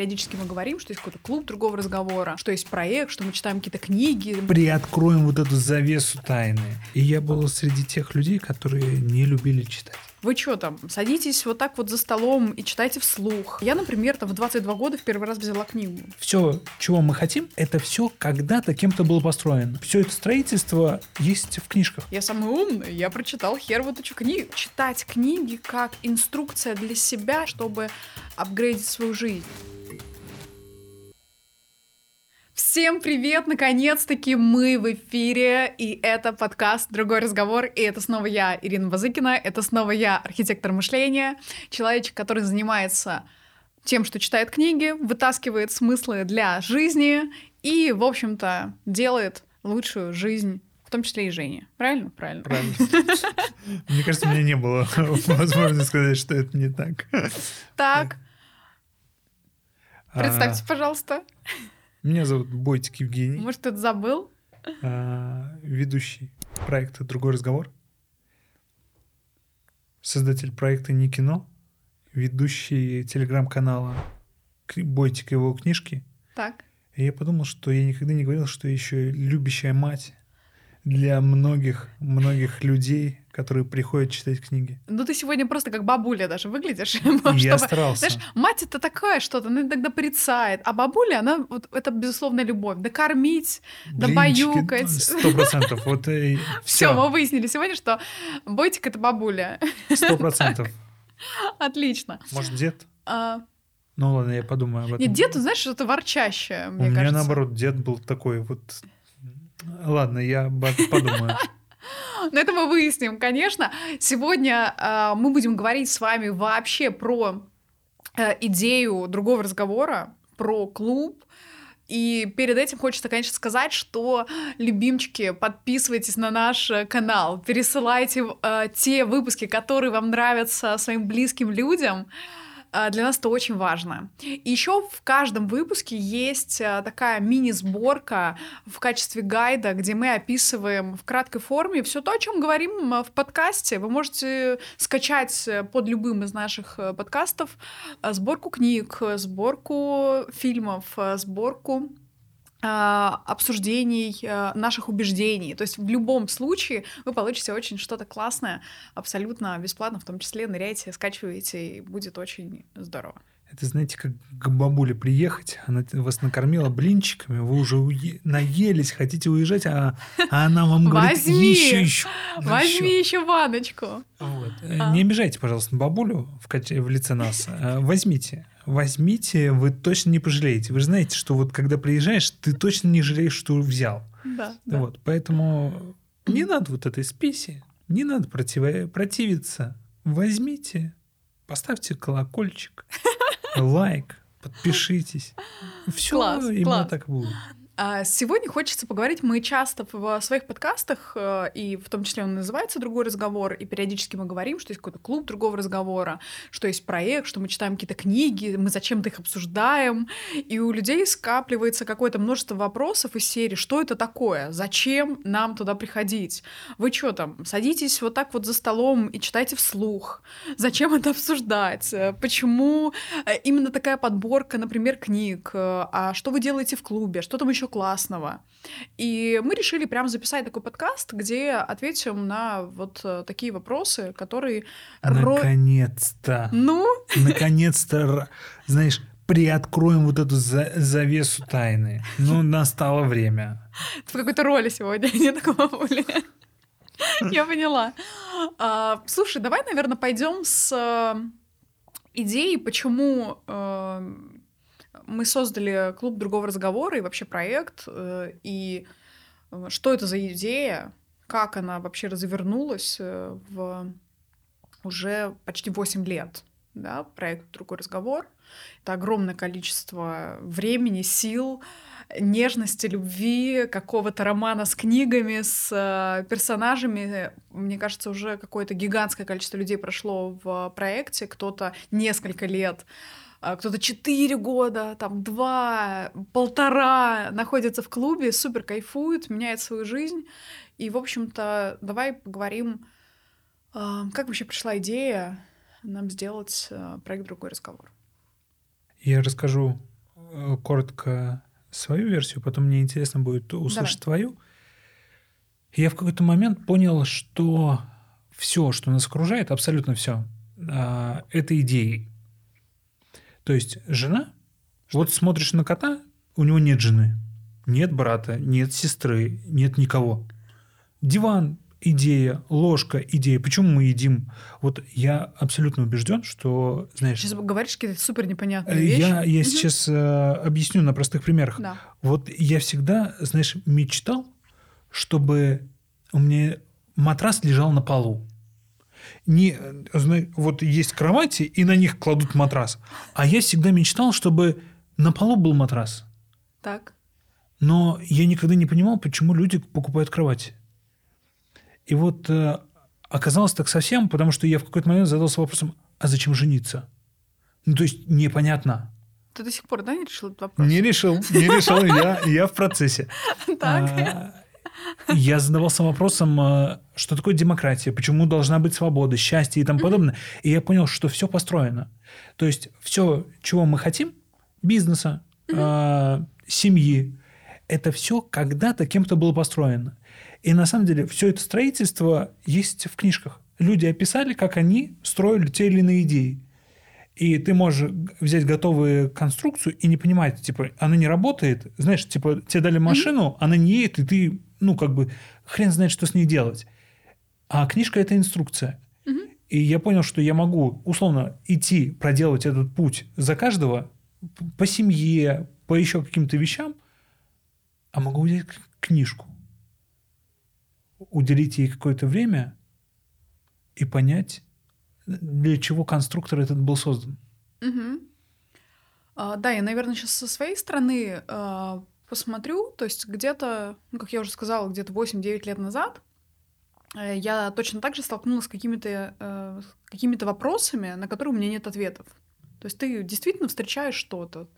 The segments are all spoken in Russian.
Периодически мы говорим, что есть какой-то клуб другого разговора, что есть проект, что мы читаем какие-то книги. Приоткроем вот эту завесу тайны. И я был среди тех людей, которые не любили читать. Вы что там, садитесь вот так вот за столом и читайте вслух. Я, например, там в 22 года в первый раз взяла книгу. Все, чего мы хотим, это все когда-то кем-то было построено. Все это строительство есть в книжках. Я самый умный, я прочитал хер вот эту книгу. Читать книги как инструкция для себя, чтобы апгрейдить свою жизнь. Всем привет! Наконец-таки мы в эфире, и это подкаст «Другой разговор», и это снова я, Ирина Базыкина, это снова я, архитектор мышления, человечек, который занимается тем, что читает книги, вытаскивает смыслы для жизни и, в общем-то, делает лучшую жизнь в том числе и Женя. Правильно? Правильно. Правильно. Мне кажется, у меня не было возможности сказать, что это не так. Так. Представьте, пожалуйста. Меня зовут Бойтик Евгений. Может, ты забыл? А, ведущий проекта «Другой разговор». Создатель проекта «Не кино». Ведущий телеграм-канала Бойтик и его книжки. Так. И я подумал, что я никогда не говорил, что я еще любящая мать для многих, многих людей, которые приходят читать книги. Ну, ты сегодня просто как бабуля даже выглядишь. Я старался. Знаешь, мать это такое что-то, она иногда порицает, а бабуля, она, вот это безусловная любовь. Докормить, добаюкать. Сто процентов. Вот все. мы выяснили сегодня, что Бойтик — это бабуля. Сто процентов. Отлично. Может, дед? А... Ну ладно, я подумаю об этом. Нет, дед, знаешь, что-то ворчащее, мне У меня, наоборот, дед был такой вот Ладно, я подумаю. Но это мы выясним, конечно. Сегодня э, мы будем говорить с вами вообще про э, идею другого разговора, про клуб. И перед этим хочется, конечно, сказать, что, любимчики, подписывайтесь на наш канал, пересылайте э, те выпуски, которые вам нравятся своим близким людям. Для нас это очень важно. Еще в каждом выпуске есть а, такая мини-сборка в качестве гайда, где мы описываем в краткой форме все то, о чем говорим в подкасте. Вы можете скачать под любым из наших э, подкастов а, сборку книг, сборку фильмов, сборку а, обсуждений а, наших убеждений. То есть в любом случае вы получите очень что-то классное, абсолютно бесплатно, в том числе ныряйте, скачивайте, и будет очень здорово. Это, знаете, как к бабуле приехать, она вас накормила блинчиками, вы уже уе... наелись, хотите уезжать, а, а она вам говорит, возьми, еще, еще. Возьми еще, еще баночку. Вот. А. Не обижайте, пожалуйста, бабулю в, в лице нас. А, возьмите возьмите, вы точно не пожалеете. Вы же знаете, что вот когда приезжаешь, ты точно не жалеешь, что взял. Да. Вот, да. поэтому не надо вот этой спеси, не надо против... противиться. Возьмите, поставьте колокольчик, лайк, подпишитесь. Все именно так будет. А сегодня хочется поговорить. Мы часто в своих подкастах, э, и в том числе он называется «Другой разговор», и периодически мы говорим, что есть какой-то клуб другого разговора, что есть проект, что мы читаем какие-то книги, мы зачем-то их обсуждаем, и у людей скапливается какое-то множество вопросов из серии «Что это такое? Зачем нам туда приходить? Вы что там, садитесь вот так вот за столом и читайте вслух? Зачем это обсуждать? Почему э, именно такая подборка, например, книг? А что вы делаете в клубе? Что там еще классного. И мы решили прям записать такой подкаст, где ответим на вот э, такие вопросы, которые... Наконец-то! Ну? Наконец-то, знаешь, приоткроем вот эту за завесу тайны. Ну, настало время. в какой-то роли сегодня, не такого боли. Я поняла. А, слушай, давай, наверное, пойдем с э, идеей, почему э, мы создали клуб другого разговора и вообще проект, э, и э, что это за идея, как она вообще развернулась э, в уже почти 8 лет. Да, проект «Другой разговор». Это огромное количество времени, сил, нежности, любви, какого-то романа с книгами, с персонажами. Мне кажется, уже какое-то гигантское количество людей прошло в проекте, кто-то несколько лет кто-то 4 года, там 2, полтора находится в клубе, супер кайфует, меняет свою жизнь. И, в общем-то, давай поговорим, а, как вообще пришла идея нам сделать а, проект «Другой разговор». Я расскажу э, коротко свою версию, потом мне интересно будет услышать Давай. твою. Я в какой-то момент понял, что все, что нас окружает, абсолютно все, а, это идеи. То есть жена, что? вот смотришь на кота, у него нет жены, нет брата, нет сестры, нет никого. Диван идея, ложка идея. Почему мы едим? Вот я абсолютно убежден, что, знаешь... Сейчас говоришь какие-то супер непонятные э, вещи. Я, я угу. сейчас э, объясню на простых примерах. Да. Вот я всегда, знаешь, мечтал, чтобы у меня матрас лежал на полу. Не, вот есть кровати, и на них кладут матрас. А я всегда мечтал, чтобы на полу был матрас. Так. Но я никогда не понимал, почему люди покупают кровати. И вот э, оказалось так совсем, потому что я в какой-то момент задался вопросом, а зачем жениться? Ну, то есть непонятно. Ты до сих пор, да, не решил этот вопрос? Не решил, не решил, я, я в процессе. Так. А, я задавался вопросом, э, что такое демократия, почему должна быть свобода, счастье и тому подобное. И я понял, что все построено. То есть все, чего мы хотим, бизнеса, э, семьи, это все когда-то кем-то было построено. И на самом деле все это строительство есть в книжках. Люди описали, как они строили те или иные идеи. И ты можешь взять готовую конструкцию и не понимать, типа, она не работает. Знаешь, типа, тебе дали машину, mm-hmm. она не едет, и ты, ну, как бы, хрен знает, что с ней делать. А книжка – это инструкция. Mm-hmm. И я понял, что я могу, условно, идти, проделать этот путь за каждого по семье, по еще каким-то вещам, а могу взять книжку уделить ей какое-то время и понять, для чего конструктор этот был создан. Угу. А, да, я, наверное, сейчас со своей стороны а, посмотрю. То есть где-то, ну, как я уже сказала, где-то 8-9 лет назад э, я точно так же столкнулась с какими-то э, какими вопросами, на которые у меня нет ответов. То есть ты действительно встречаешь что-то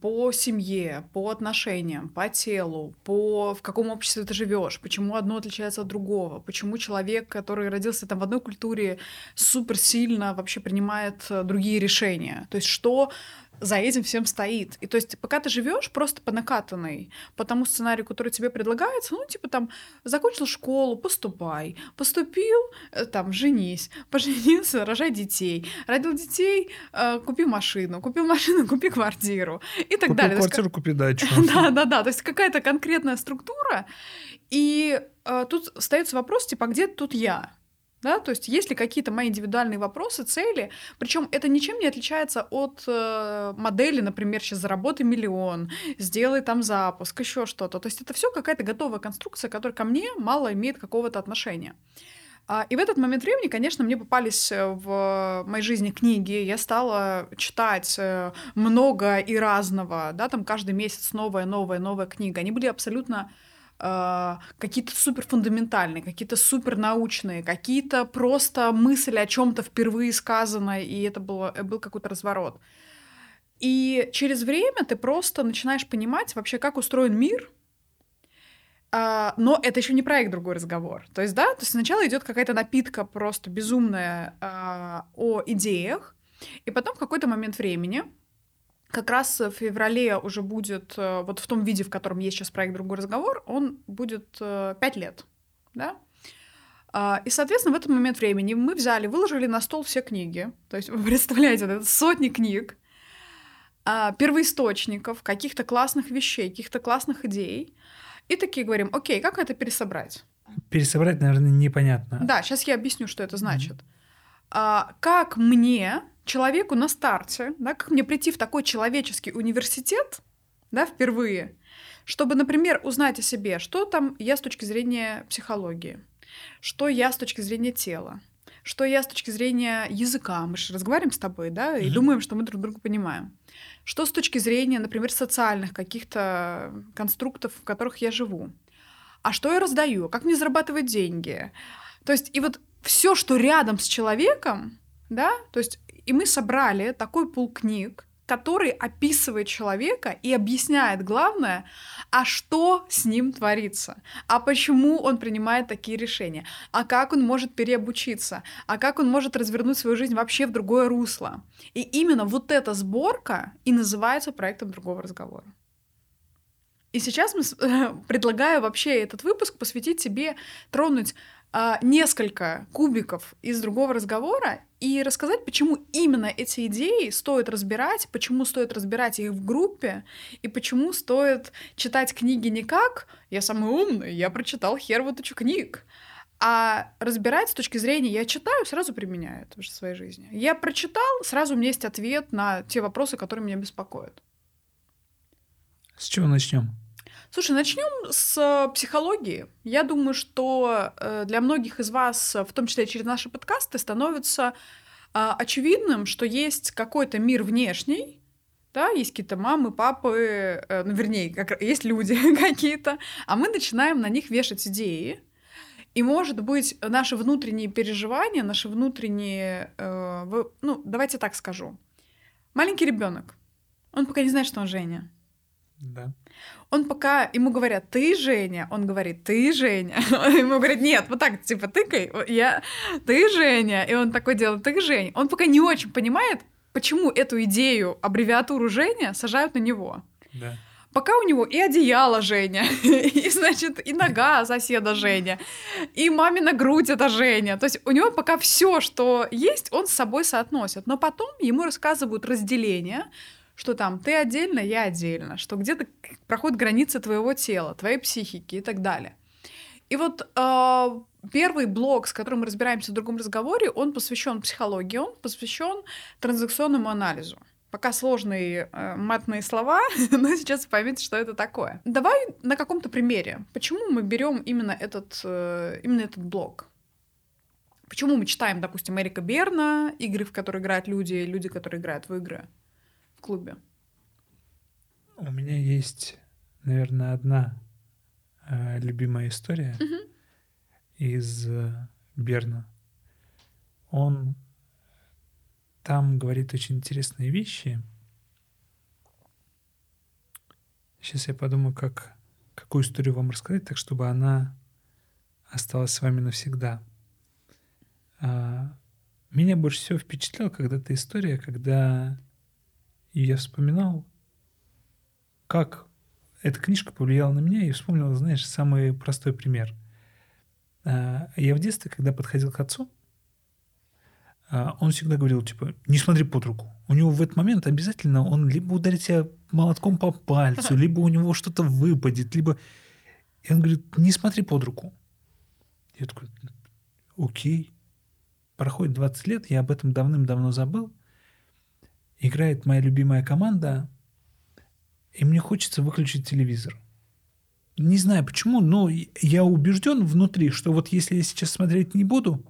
по семье, по отношениям, по телу, по в каком обществе ты живешь, почему одно отличается от другого, почему человек, который родился там в одной культуре, супер сильно вообще принимает э, другие решения. То есть что за этим всем стоит. И то есть, пока ты живешь просто по накатанной, по тому сценарию, который тебе предлагается, ну, типа там, закончил школу, поступай, поступил, э, там, женись, поженился, рожай детей, родил детей, э, купи машину, купил машину, купи квартиру и так купи далее. квартиру, есть, купи дачу. Да, да, да, то есть какая-то конкретная структура, и э, тут остается вопрос, типа, а где тут я? Да, то есть есть ли какие-то мои индивидуальные вопросы, цели, причем это ничем не отличается от э, модели, например, сейчас заработай миллион, сделай там запуск, еще что-то. То есть это все какая-то готовая конструкция, которая ко мне мало имеет какого-то отношения. А, и в этот момент времени, конечно, мне попались э, в моей жизни книги, я стала читать э, много и разного, да, там каждый месяц новая, новая, новая книга. Они были абсолютно э, какие-то супер фундаментальные, какие-то супер научные, какие-то просто мысли о чем-то впервые сказано, и это было, э, был какой-то разворот. И через время ты просто начинаешь понимать вообще, как устроен мир, а, но это еще не проект, другой разговор. То есть, да, то есть сначала идет какая-то напитка просто безумная а, о идеях, и потом в какой-то момент времени как раз в феврале уже будет, э, вот в том виде, в котором есть сейчас проект «Другой разговор», он будет э, пять лет, да? А, и, соответственно, в этот момент времени мы взяли, выложили на стол все книги. То есть, вы представляете, это сотни книг, а, первоисточников, каких-то классных вещей, каких-то классных идей. И такие говорим, окей, как это пересобрать? Пересобрать, наверное, непонятно. Да, сейчас я объясню, что это значит. Mm-hmm. как мне человеку на старте, да, как мне прийти в такой человеческий университет, да, впервые, чтобы, например, узнать о себе, что там я с точки зрения психологии, что я с точки зрения тела, что я с точки зрения языка. Мы же разговариваем с тобой, да, и mm-hmm. думаем, что мы друг друга понимаем. Что с точки зрения, например, социальных каких-то конструктов, в которых я живу. А что я раздаю? Как мне зарабатывать деньги? То есть, и вот все, что рядом с человеком, да, то есть и мы собрали такой пул книг, который описывает человека и объясняет главное, а что с ним творится, а почему он принимает такие решения, а как он может переобучиться, а как он может развернуть свою жизнь вообще в другое русло. И именно вот эта сборка и называется проектом другого разговора. И сейчас мы предлагаю вообще этот выпуск посвятить себе, тронуть а, несколько кубиков из другого разговора и рассказать, почему именно эти идеи стоит разбирать, почему стоит разбирать их в группе, и почему стоит читать книги не как «я самый умный, я прочитал хер вот эту книг», а разбирать с точки зрения «я читаю, сразу применяю это в своей жизни». Я прочитал, сразу у меня есть ответ на те вопросы, которые меня беспокоят. С чего начнем? Слушай, начнем с э, психологии. Я думаю, что э, для многих из вас, в том числе через наши подкасты, становится очевидным, что есть какой-то мир внешний, да, есть какие-то мамы, папы, э, ну, вернее, как, есть люди какие-то, а мы начинаем на них вешать идеи, и, может быть, наши внутренние переживания, наши внутренние, э, ну, давайте так скажу. Маленький ребенок, он пока не знает, что он Женя. Да. Он пока, ему говорят, ты Женя, он говорит, ты Женя. Ему говорят, нет, вот так, типа, тыкай, я, ты Женя. И он такой делает, ты Женя. Он пока не очень понимает, почему эту идею, аббревиатуру Женя сажают на него. Да. Пока у него и одеяло Женя, и, значит, и нога соседа Женя, и мамина грудь это Женя. То есть у него пока все, что есть, он с собой соотносит. Но потом ему рассказывают разделение, что там ты отдельно, я отдельно, что где-то проходят границы твоего тела, твоей психики и так далее. И вот э, первый блок, с которым мы разбираемся в другом разговоре, он посвящен психологии, он посвящен транзакционному анализу. Пока сложные э, матные слова, но сейчас поймете, что это такое. Давай на каком-то примере. Почему мы берем именно этот, э, именно этот блок? Почему мы читаем, допустим, Эрика Берна, игры, в которые играют люди, люди, которые играют в игры? В клубе? У меня есть, наверное, одна э, любимая история угу. из э, Берна. Он там говорит очень интересные вещи. Сейчас я подумаю, как, какую историю вам рассказать, так чтобы она осталась с вами навсегда. А, меня больше всего впечатлила когда-то история, когда и я вспоминал, как эта книжка повлияла на меня, и вспомнил, знаешь, самый простой пример. А, я в детстве, когда подходил к отцу, а, он всегда говорил, типа, не смотри под руку. У него в этот момент обязательно он либо ударит тебя молотком по пальцу, либо у него что-то выпадет, либо... И он говорит, не смотри под руку. Я такой, окей. Проходит 20 лет, я об этом давным-давно забыл играет моя любимая команда, и мне хочется выключить телевизор. Не знаю почему, но я убежден внутри, что вот если я сейчас смотреть не буду,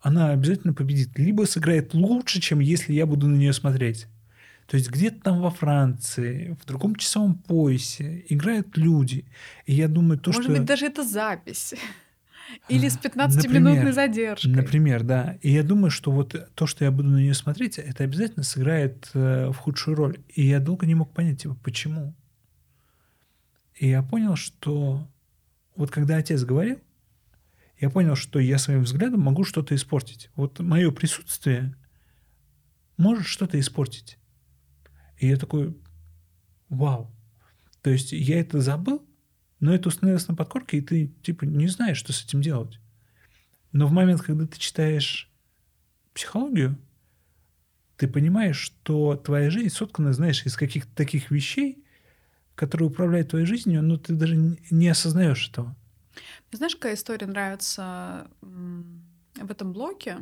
она обязательно победит. Либо сыграет лучше, чем если я буду на нее смотреть. То есть где-то там во Франции, в другом часовом поясе играют люди. И я думаю, то, Может что... Может быть, даже это запись. Или с 15-минутной задержкой. Например, да. И я думаю, что вот то, что я буду на нее смотреть, это обязательно сыграет э, в худшую роль. И я долго не мог понять, типа, почему. И я понял, что вот когда отец говорил, я понял, что я своим взглядом могу что-то испортить. Вот мое присутствие может что-то испортить. И я такой, вау. То есть я это забыл, но это установилось на подкорке, и ты типа не знаешь, что с этим делать. Но в момент, когда ты читаешь психологию, ты понимаешь, что твоя жизнь соткана, знаешь, из каких-то таких вещей, которые управляют твоей жизнью, но ты даже не осознаешь этого. Мне знаешь, какая история нравится в этом блоке?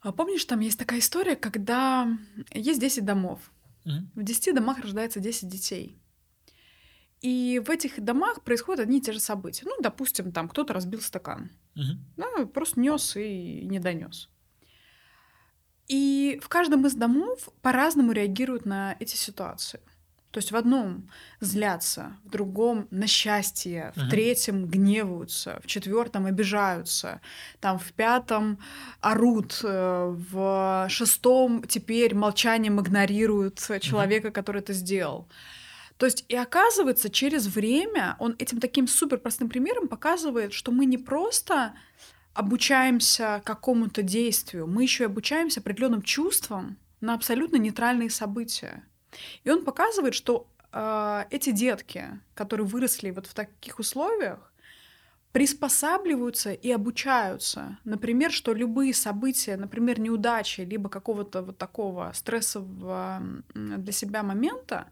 А помнишь, там есть такая история, когда есть 10 домов. Mm-hmm. В 10 домах рождается 10 детей. И в этих домах происходят одни и те же события. Ну, допустим, там кто-то разбил стакан. Угу. Да, просто нес и не донес. И в каждом из домов по-разному реагируют на эти ситуации. То есть в одном злятся, в другом на счастье, в Мгм. третьем гневаются, в четвертом обижаются, там в пятом орут, э, в шестом теперь молчанием игнорируют человека, который это сделал. То есть и оказывается, через время он этим таким супер простым примером показывает, что мы не просто обучаемся какому-то действию, мы еще и обучаемся определенным чувствам на абсолютно нейтральные события. И он показывает, что э, эти детки, которые выросли вот в таких условиях, приспосабливаются и обучаются. Например, что любые события, например, неудачи, либо какого-то вот такого стрессового для себя момента,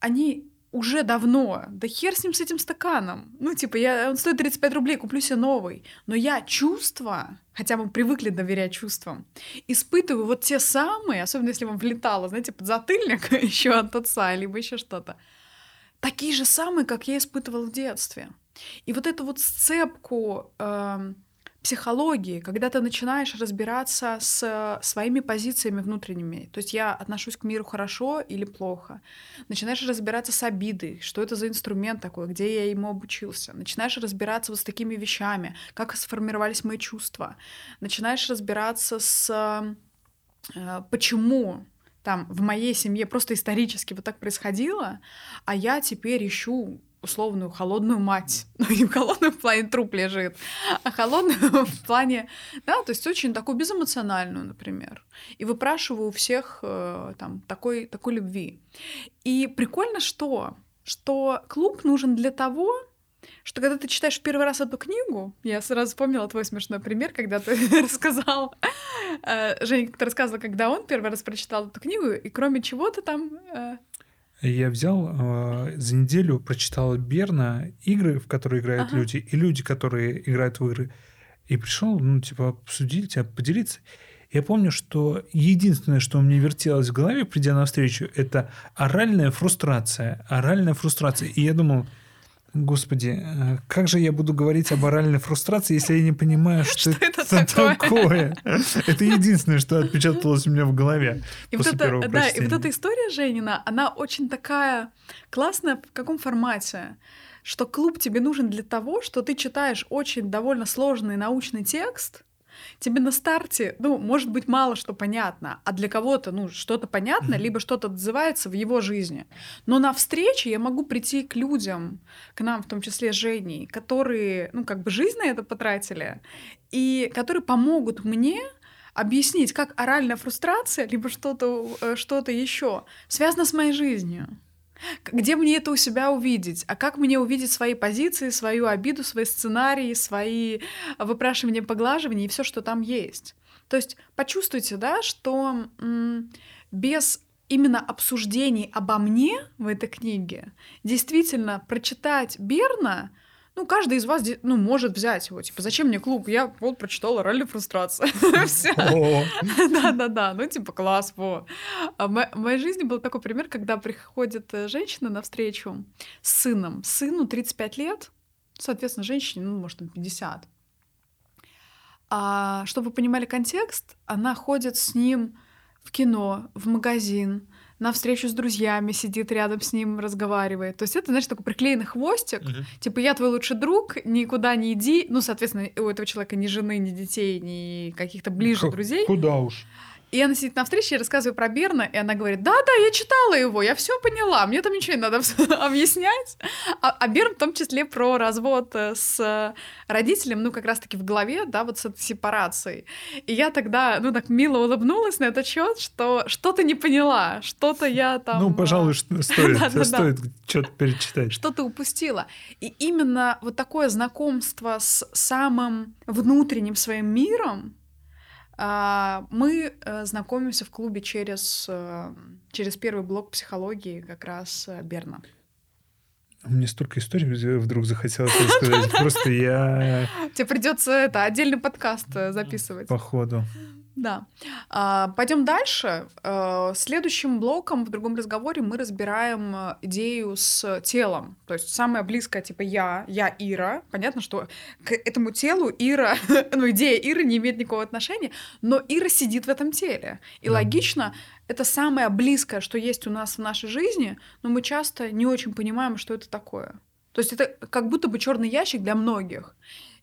они уже давно, да хер с ним, с этим стаканом. Ну, типа, я, он стоит 35 рублей, куплю себе новый. Но я чувства, хотя мы привыкли доверять чувствам, испытываю вот те самые, особенно если вам влетало, знаете, подзатыльник еще от отца, либо еще что-то, такие же самые, как я испытывала в детстве. И вот эту вот сцепку эм, психологии, когда ты начинаешь разбираться с своими позициями внутренними, то есть я отношусь к миру хорошо или плохо, начинаешь разбираться с обидой, что это за инструмент такой, где я ему обучился, начинаешь разбираться вот с такими вещами, как сформировались мои чувства, начинаешь разбираться с э, почему там в моей семье просто исторически вот так происходило, а я теперь ищу условную холодную мать. Ну, не в холодную в плане труп лежит, а холодную в плане, да, то есть очень такую безэмоциональную, например. И выпрашиваю у всех э, там такой, такой любви. И прикольно что? Что клуб нужен для того, что когда ты читаешь первый раз эту книгу, я сразу вспомнила твой смешной пример, когда ты рассказал, э, Женя как-то рассказывал, когда он первый раз прочитал эту книгу, и кроме чего-то там э, Я взял э, за неделю, прочитал Берна игры, в которые играют Ага. люди, и люди, которые играют в игры. И пришел, ну, типа, обсудить, а, поделиться. Я помню, что единственное, что мне вертелось в голове, придя на встречу, это оральная фрустрация. Оральная фрустрация. И я думал, господи, э, как же я буду говорить об оральной фрустрации, если я не понимаю, что, Что это такое? такое? Это единственное, что отпечаталось у меня в голове. И вот, это, да, и вот эта история Женина, она очень такая классная в каком формате, что клуб тебе нужен для того, что ты читаешь очень довольно сложный научный текст, тебе на старте, ну, может быть, мало что понятно, а для кого-то, ну, что-то понятно, Мгм. либо что-то отзывается в его жизни. Но на встрече я могу прийти к людям, к нам, в том числе Женей, которые, ну, как бы жизнь на это потратили, и которые помогут мне объяснить, как оральная фрустрация, либо что-то э, что еще связано с моей жизнью. Где мне это у себя увидеть? А как мне увидеть свои позиции, свою обиду, свои сценарии, свои выпрашивания, поглаживания и все, что там есть? То есть почувствуйте, да, что м, без именно обсуждений обо мне в этой книге действительно прочитать Берна ну, каждый из вас ну, может взять его. Типа, зачем мне клуб? Я вот прочитала «Оральную фрустрацию». Всё. О, Да-да-да, ну типа класс, во. А в мо- в моей жизни был такой пример, когда приходит э, женщина на встречу с сыном. Сыну 35 лет, соответственно, женщине, ну, может, там 50. А чтобы вы понимали контекст, она ходит с ним в кино, в магазин, на встречу с друзьями, сидит рядом с ним, разговаривает. То есть это, знаешь, такой приклеенный хвостик, Мгм. Типа, я твой лучший друг, никуда не иди. Ну, соответственно, у этого человека ни жены, ни детей, ни каких-то ближе Ку- друзей. Куда уж. И она сидит на встрече, я рассказываю про Берна, и она говорит, да-да, я читала его, я все поняла, мне там ничего не надо объяснять. А, а Берн в том числе про развод э, с родителем, ну, как раз-таки в голове, да, вот с этой сепарацией. И я тогда, ну, так мило улыбнулась на этот счет, что что-то не поняла, что-то я там... Ну, а, пожалуй, стоит, стоит что-то перечитать. что ты упустила. И именно вот такое знакомство с самым внутренним своим миром мы э, знакомимся в клубе через, э, через первый блок психологии как раз э, Берна. Мне столько историй вдруг захотелось рассказать. Просто я Тебе придется это отдельный подкаст записывать. по ходу. Да. А, пойдем дальше. А, следующим блоком в другом разговоре мы разбираем э, идею с телом. То есть самое близкое, типа я, я Ира. Понятно, что к этому телу Ира, ну, идея Иры не имеет никакого отношения, но Ира сидит в этом теле. И логично, это самое близкое, что есть у нас в нашей жизни, но мы часто не очень понимаем, что это такое. То есть это как будто бы черный ящик для многих.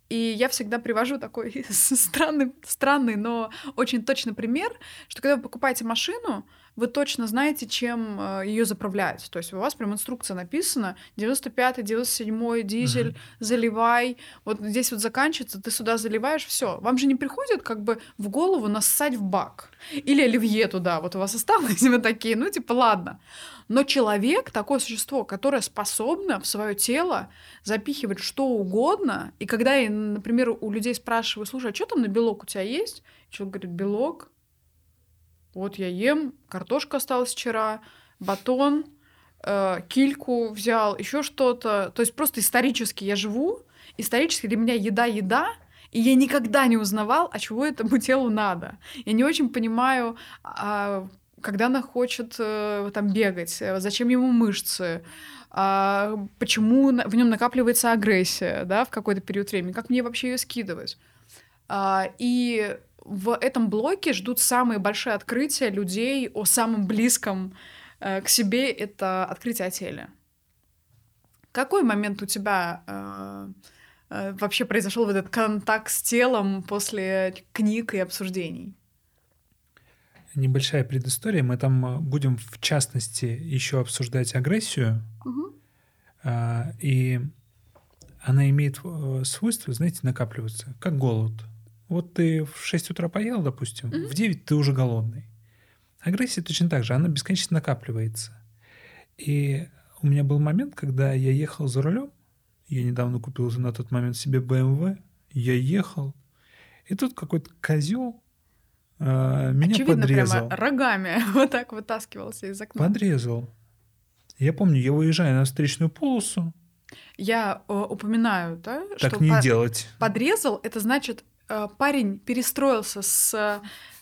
И я всегда привожу такой странный, странный, но очень точный пример, что когда вы покупаете машину, вы точно знаете, чем э, ее заправлять. То есть у вас прям инструкция написана 95-й, 97-й дизель, mm-hmm. заливай. Вот здесь вот заканчивается, ты сюда заливаешь, все. Вам же не приходит как бы в голову нассать в бак. Или оливье туда. Вот у вас осталось вы такие, ну типа ладно. Но человек такое существо, которое способно в свое тело запихивать что угодно. И когда я, например, у людей спрашиваю, слушай, а что там на белок у тебя есть? Человек говорит, белок, вот я ем, картошка осталась вчера, батон, э, кильку взял, еще что-то. То есть просто исторически я живу, исторически для меня еда еда, и я никогда не узнавал, а чего этому телу надо. Я не очень понимаю, а, когда она хочет э, там бегать, э, зачем ему мышцы, а, почему в нем накапливается агрессия, да, в какой-то период времени, как мне вообще ее скидывать. А, и в этом блоке ждут самые большие открытия людей о самом близком э, к себе это открытие о теле. Какой момент у тебя э, э, вообще произошел в этот контакт с телом после книг и обсуждений? Небольшая предыстория. Мы там э, будем в частности еще обсуждать агрессию. Угу. Э, и она имеет э, свойство, знаете, накапливаться, как голод. Вот ты в 6 утра поел, допустим, mm-hmm. в 9 ты уже голодный. Агрессия точно так же, она бесконечно накапливается. И у меня был момент, когда я ехал за рулем, я недавно купил на тот момент себе BMW, я ехал, и тут какой-то козел э, меня Очевидно, подрезал. прямо рогами вот так вытаскивался из окна. Подрезал. Я помню, я выезжаю на встречную полосу. Я э, упоминаю, да, так что не по- делать. Подрезал, это значит парень перестроился с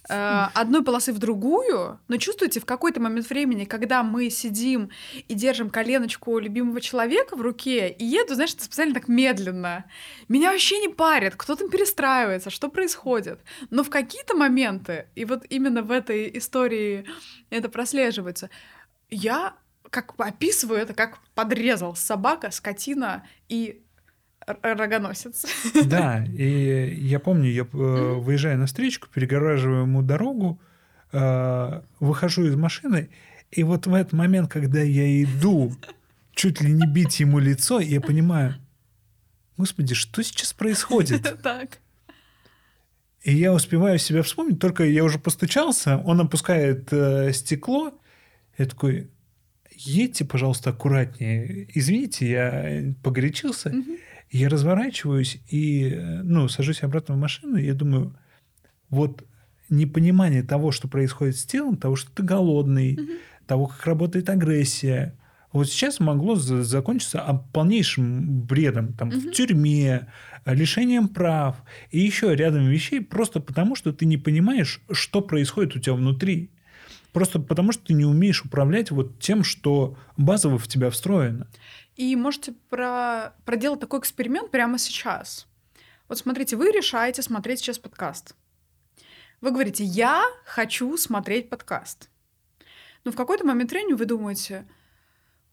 э, одной полосы в другую, но чувствуете, в какой-то момент времени, когда мы сидим и держим коленочку любимого человека в руке и еду, знаешь, это специально так медленно, меня вообще не парит, кто там перестраивается, что происходит. Но в какие-то моменты, и вот именно в этой истории это прослеживается, я как описываю это, как подрезал собака, скотина и рогоносец. Да, и я помню, я mm-hmm. выезжаю на встречку, перегораживаю ему дорогу, э, выхожу из машины, и вот в этот момент, когда я иду чуть ли не бить ему лицо, я понимаю, господи, что сейчас происходит? Так. И я успеваю себя вспомнить, только я уже постучался, он опускает э, стекло, я такой, едьте, пожалуйста, аккуратнее. Извините, я погорячился. Угу. Я разворачиваюсь и, ну, сажусь обратно в машину, и я думаю, вот непонимание того, что происходит с телом, того, что ты голодный, угу. того, как работает агрессия, вот сейчас могло закончиться полнейшим бредом, там, угу. в тюрьме, лишением прав и еще рядом вещей, просто потому, что ты не понимаешь, что происходит у тебя внутри. Просто потому, что ты не умеешь управлять вот тем, что базово в тебя встроено. И можете про... проделать такой эксперимент прямо сейчас. Вот смотрите, вы решаете смотреть сейчас подкаст. Вы говорите, я хочу смотреть подкаст. Но в какой-то момент времени вы думаете,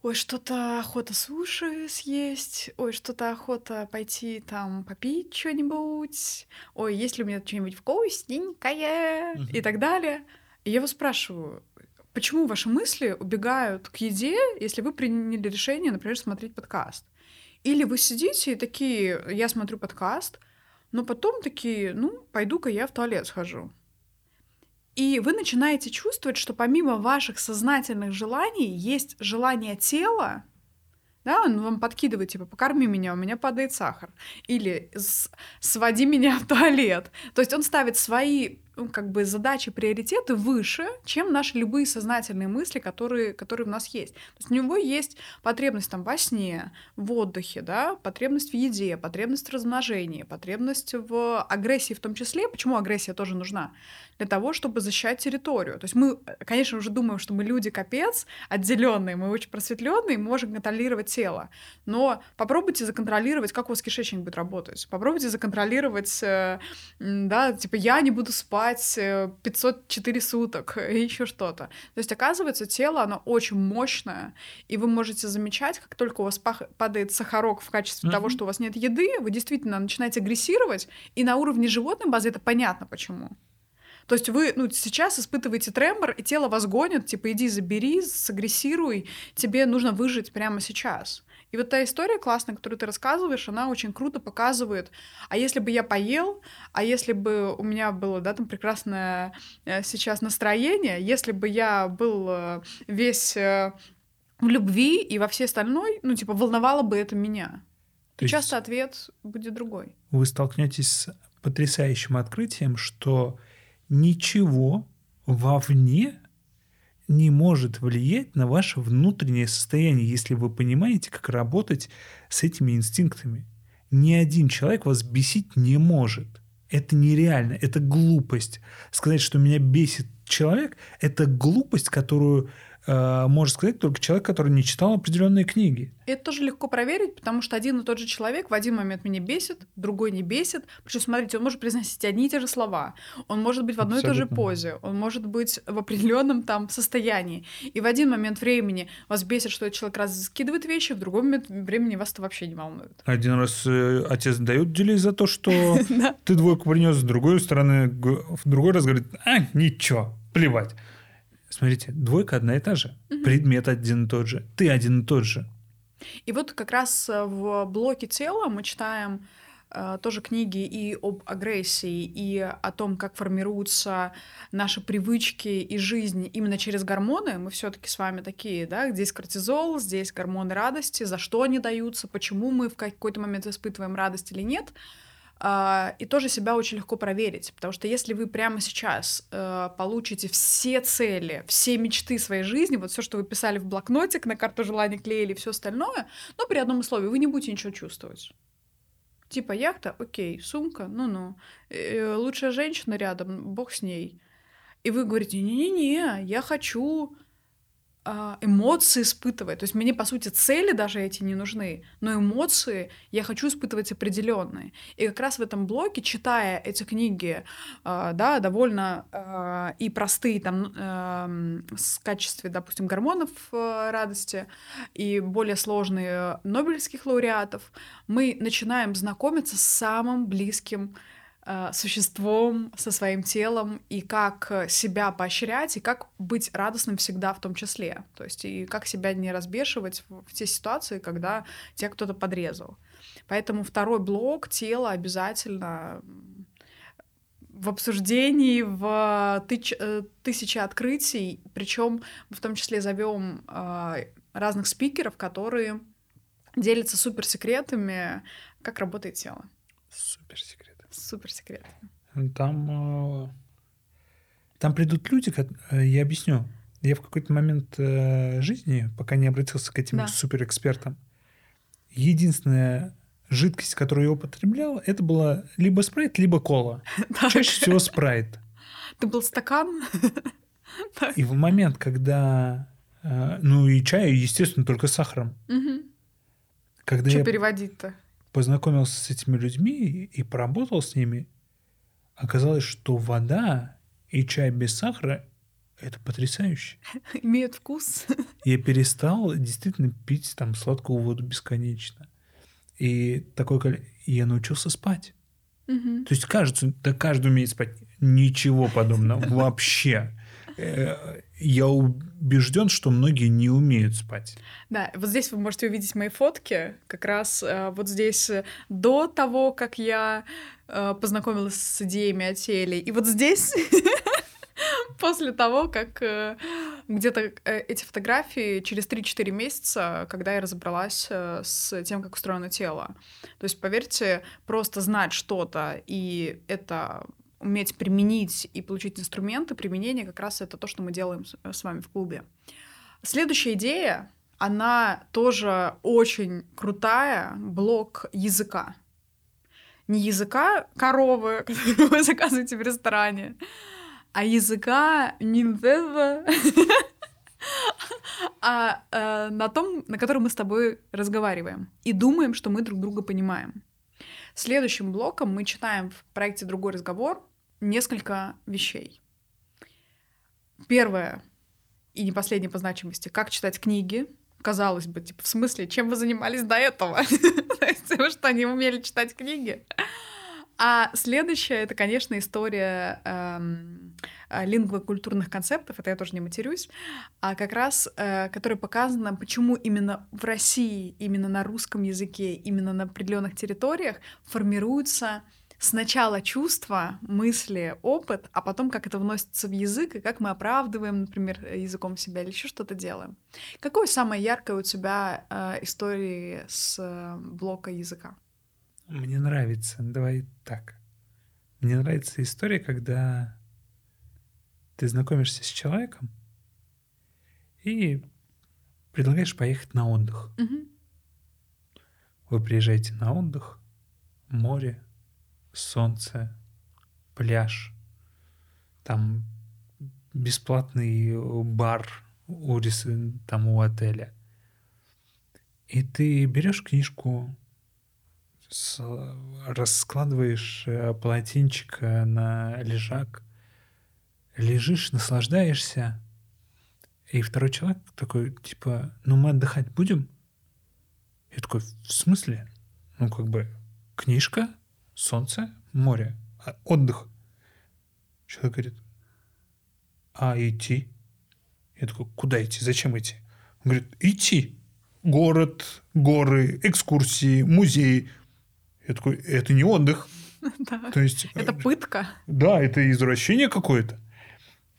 ой, что-то охота суши съесть, ой, что-то охота пойти там попить что-нибудь, ой, есть ли у меня что-нибудь вкусненькое uh-huh. и так далее. И я вас спрашиваю, почему ваши мысли убегают к еде, если вы приняли решение, например, смотреть подкаст? Или вы сидите и такие, я смотрю подкаст, но потом такие, ну, пойду-ка я в туалет схожу. И вы начинаете чувствовать, что помимо ваших сознательных желаний есть желание тела, да, он вам подкидывает, типа, покорми меня, у меня падает сахар. Или своди меня в туалет. То есть он ставит свои как бы задачи, приоритеты выше, чем наши любые сознательные мысли, которые, которые у нас есть. То есть у него есть потребность там во сне, в отдыхе, да, потребность в еде, потребность в размножении, потребность в агрессии в том числе. Почему агрессия тоже нужна? Для того, чтобы защищать территорию. То есть мы, конечно, уже думаем, что мы люди капец, отделенные, мы очень просветленные, мы можем контролировать тело. Но попробуйте законтролировать, как у вас кишечник будет работать. Попробуйте законтролировать, э, да, типа я не буду спать спать 504 э, суток и еще что-то. То есть, оказывается, тело, оно очень мощное, и вы можете замечать, как только у вас падает сахарок в качестве mm-hmm. того, что у вас нет еды, вы действительно начинаете агрессировать, и на уровне животной базы это понятно почему. То есть вы ну, сейчас испытываете тремор, и тело вас гонит, типа, иди забери, сагрессируй, тебе нужно выжить прямо сейчас. И вот та история классная, которую ты рассказываешь, она очень круто показывает, а если бы я поел, а если бы у меня было, да, там прекрасное э, сейчас настроение, если бы я был э, весь э, в любви и во всей остальной, ну, типа, волновало бы это меня. То часто ответ будет другой. Вы столкнетесь с потрясающим открытием, что ничего вовне не может влиять на ваше внутреннее состояние, если вы понимаете, как работать с этими инстинктами. Ни один человек вас бесить не может. Это нереально, это глупость. Сказать, что меня бесит человек, это глупость, которую может сказать только человек, который не читал определенные книги. Это тоже легко проверить, потому что один и тот же человек в один момент меня бесит, другой не бесит. Причем, смотрите, он может произносить одни и те же слова. Он может быть в одной Абсолютно. и той же позе. Он может быть в определенном там состоянии. И в один момент времени вас бесит, что этот человек раз скидывает вещи, в другой момент времени вас это вообще не волнует. Один раз э, отец дает делей за то, что ты двойку принес, с другой стороны, в другой раз говорит, а, ничего, плевать. Смотрите, двойка одна и та же. Угу. Предмет один и тот же. Ты один и тот же. И вот как раз э, в блоке тела мы читаем э, тоже книги и об агрессии, и о том, как формируются наши привычки и жизнь именно через гормоны. Мы все-таки с вами такие, да, здесь кортизол, здесь гормоны радости, за что они даются, почему мы в какой-то момент испытываем радость или нет. А, и тоже себя очень легко проверить, потому что если вы прямо сейчас э, получите все цели, все мечты своей жизни, вот все, что вы писали в блокнотик, на карту желаний клеили, все остальное, но при одном условии вы не будете ничего чувствовать. Типа яхта, окей, сумка, ну-ну, э, лучшая женщина рядом, бог с ней. И вы говорите, не-не-не, я хочу эмоции испытывать. То есть мне, по сути, цели даже эти не нужны, но эмоции я хочу испытывать определенные. И как раз в этом блоке, читая эти книги, а, да, довольно а, и простые там с качестве, допустим, гормонов радости, и более сложные нобелевских лауреатов, мы начинаем знакомиться с самым близким существом, со своим телом, и как э, себя поощрять, и как быть радостным всегда в том числе. То есть и как себя не разбешивать в, в те ситуации, когда тебя кто-то подрезал. Поэтому второй блок тела обязательно в обсуждении, в тыч, э, тысяче открытий, причем в том числе зовем разных спикеров, которые делятся суперсекретами, как работает тело. Суперсекрет. Супер секрет. Там, э, там придут люди, э, я объясню. Я в какой-то момент э, жизни, пока не обратился к этим да. суперэкспертам, единственная жидкость, которую я употреблял, это была либо спрайт, либо кола. Чаще всего спрайт. Ты был стакан? И в момент, когда... Ну и чай, естественно, только с сахаром. Когда Что переводить-то? Познакомился с этими людьми и поработал с ними, оказалось, что вода и чай без сахара это потрясающе. Имеют вкус. Я перестал действительно пить там сладкую воду бесконечно. И такой я научился спать. Угу. То есть кажется, да каждый умеет спать. Ничего подобного вообще. Э, я убежден, что многие не умеют спать. Да, вот здесь вы можете увидеть мои фотки. Как раз э, вот здесь э, до того, как я познакомилась с идеями о теле. И вот здесь после того, как где-то эти фотографии через 3-4 месяца, когда я разобралась с тем, как устроено тело. То есть, поверьте, просто знать что-то, и это уметь применить и получить инструменты применения, как раз это то, что мы делаем с, с вами в клубе. Следующая идея, она тоже очень крутая, блок языка. Не языка коровы, которую вы заказываете в ресторане, а языка не а э, на том, на котором мы с тобой разговариваем и думаем, что мы друг друга понимаем. Следующим блоком мы читаем в проекте «Другой разговор» несколько вещей. Первое и не последнее по значимости, как читать книги. Казалось бы, типа, в смысле, чем вы занимались до этого? Вы что, не умели читать книги? А следующая это, конечно, история эм, лингвокультурных концептов, это я тоже не матерюсь, а как раз, э, которая показана, почему именно в России, именно на русском языке, именно на определенных территориях формируются сначала чувства, мысли, опыт, а потом как это вносится в язык и как мы оправдываем, например, языком себя или еще что-то делаем. Какое самое яркое у тебя э, истории с э, блока языка? Мне нравится, давай так. Мне нравится история, когда ты знакомишься с человеком и предлагаешь поехать на отдых. Угу. Вы приезжаете на отдых, море, солнце, пляж, там бесплатный бар у, там у отеля. И ты берешь книжку с, раскладываешь э, полотенчик на лежак, лежишь, наслаждаешься, и второй человек такой, типа, ну мы отдыхать будем? Я такой, в смысле? Ну, как бы, книжка, солнце, море, а отдых. Человек говорит, а идти? Я такой, куда идти? Зачем идти? Он говорит, идти. Город, горы, экскурсии, музей. Я такой, это не отдых. Да. То есть, это пытка. Да, это извращение какое-то.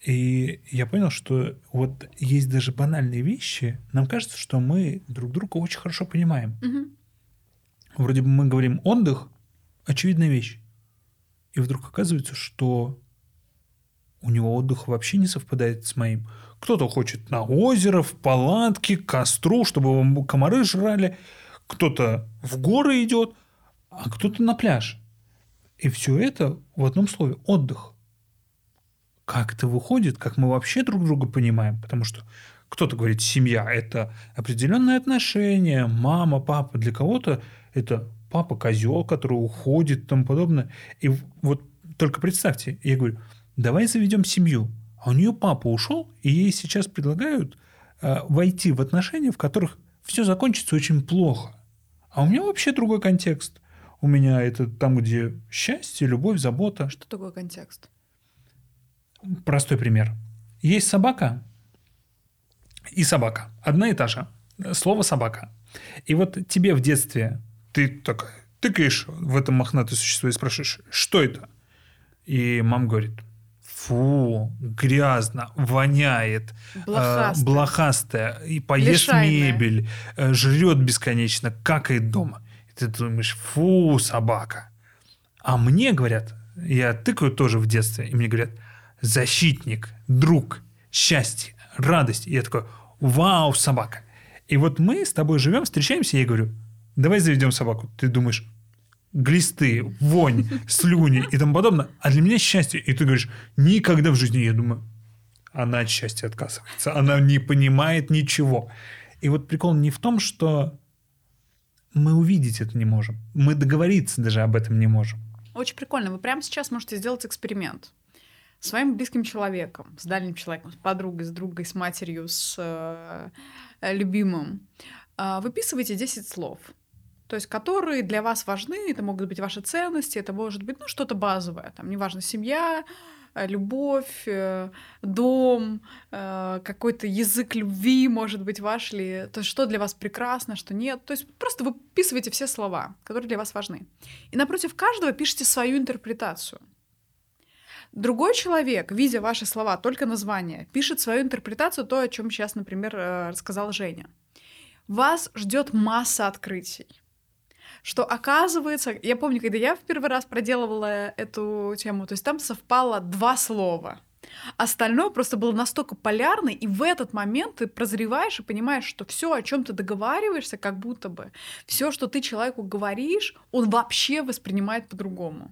И я понял, что вот есть даже банальные вещи. Нам кажется, что мы друг друга очень хорошо понимаем. Угу. Вроде бы мы говорим отдых, очевидная вещь. И вдруг оказывается, что у него отдых вообще не совпадает с моим. Кто-то хочет на озеро, в палатке, к костру, чтобы комары жрали. Кто-то в горы идет, а кто-то на пляж. И все это в одном слове – отдых. Как это выходит, как мы вообще друг друга понимаем, потому что кто-то говорит, семья – это определенные отношения, мама, папа. Для кого-то это папа козел, который уходит и тому подобное. И вот только представьте, я говорю, давай заведем семью. А у нее папа ушел, и ей сейчас предлагают э, войти в отношения, в которых все закончится очень плохо. А у меня вообще другой контекст. У меня это там, где счастье, любовь, забота. Что такое контекст? Простой пример. Есть собака и собака. Одна и та же. Слово собака. И вот тебе в детстве ты так тыкаешь в это мохнатое существо и спрашиваешь, что это? И мама говорит, фу, грязно, воняет, блохастая, э, блохастая и поест Лишайная. мебель, э, жрет бесконечно, какает дома. Ты думаешь, фу, собака. А мне говорят, я тыкаю тоже в детстве, и мне говорят, защитник, друг, счастье, радость. И я такой, вау, собака. И вот мы с тобой живем, встречаемся, и я говорю, давай заведем собаку. Ты думаешь, глисты, вонь, слюни и тому подобное. А для меня счастье. И ты говоришь, никогда в жизни. Я думаю, она от счастья отказывается. Она не понимает ничего. И вот прикол не в том, что мы увидеть это не можем. Мы договориться даже об этом не можем. Очень прикольно. Вы прямо сейчас можете сделать эксперимент с своим близким человеком, с дальним человеком, с подругой, с другой, с матерью, с э, любимым. Э, выписывайте 10 слов, то есть которые для вас важны, это могут быть ваши ценности, это может быть ну, что-то базовое, там, неважно, семья, Э, любовь, э, дом, э, какой-то язык любви, может быть, ваш ли, то есть что для вас прекрасно, что нет. То есть просто вы вписываете все слова, которые для вас важны. И напротив каждого пишите свою интерпретацию. Другой человек, видя ваши слова, только название, пишет свою интерпретацию, то, о чем сейчас, например, рассказал Женя. Вас ждет масса открытий. Что оказывается, я помню, когда я в первый раз проделывала эту тему, то есть там совпало два слова. Остальное просто было настолько полярно, и в этот момент ты прозреваешь и понимаешь, что все, о чем ты договариваешься, как будто бы все, что ты человеку говоришь, он вообще воспринимает по-другому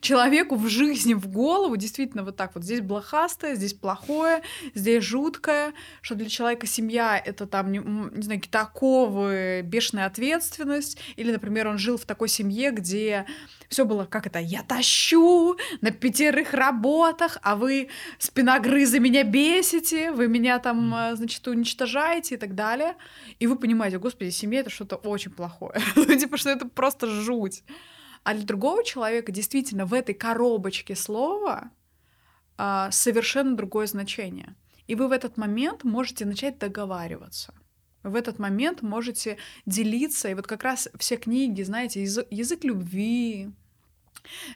человеку в жизни, в голову, действительно вот так вот. Здесь блохастое, здесь плохое, здесь жуткое, что для человека семья — это там, не, не знаю, какие-то оковы, бешеная ответственность. Или, например, он жил в такой семье, где все было как это, я тащу на пятерых работах, а вы спиногрызы меня бесите, вы меня там, э, значит, уничтожаете и так далее. И вы понимаете, господи, семья — это что-то очень плохое. Типа, что это просто жуть. А для другого человека действительно в этой коробочке слова а, совершенно другое значение. И вы в этот момент можете начать договариваться. В этот момент можете делиться. И вот как раз все книги, знаете, язык, любви,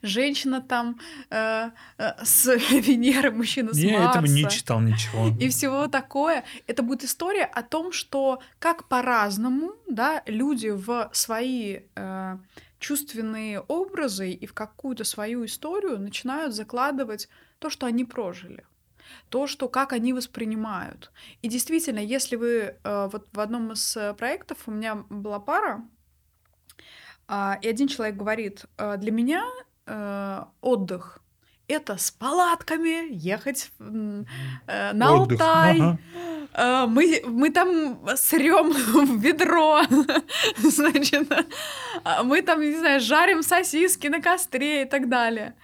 женщина там э, э, с Венеры, мужчина с Я Марса. этого не читал ничего. И всего такое. Это будет история о том, что как по-разному да, люди в свои э, чувственные образы и в какую-то свою историю начинают закладывать то, что они прожили то, что как они воспринимают. И действительно, если вы э, вот в одном из э, проектов у меня была пара, э, и один человек говорит, э, для меня отдых это с палатками ехать э, на Отдых, Алтай. ага. Э, мы, мы там срем в ведро, значит, а мы там, не знаю, жарим сосиски на костре и так далее.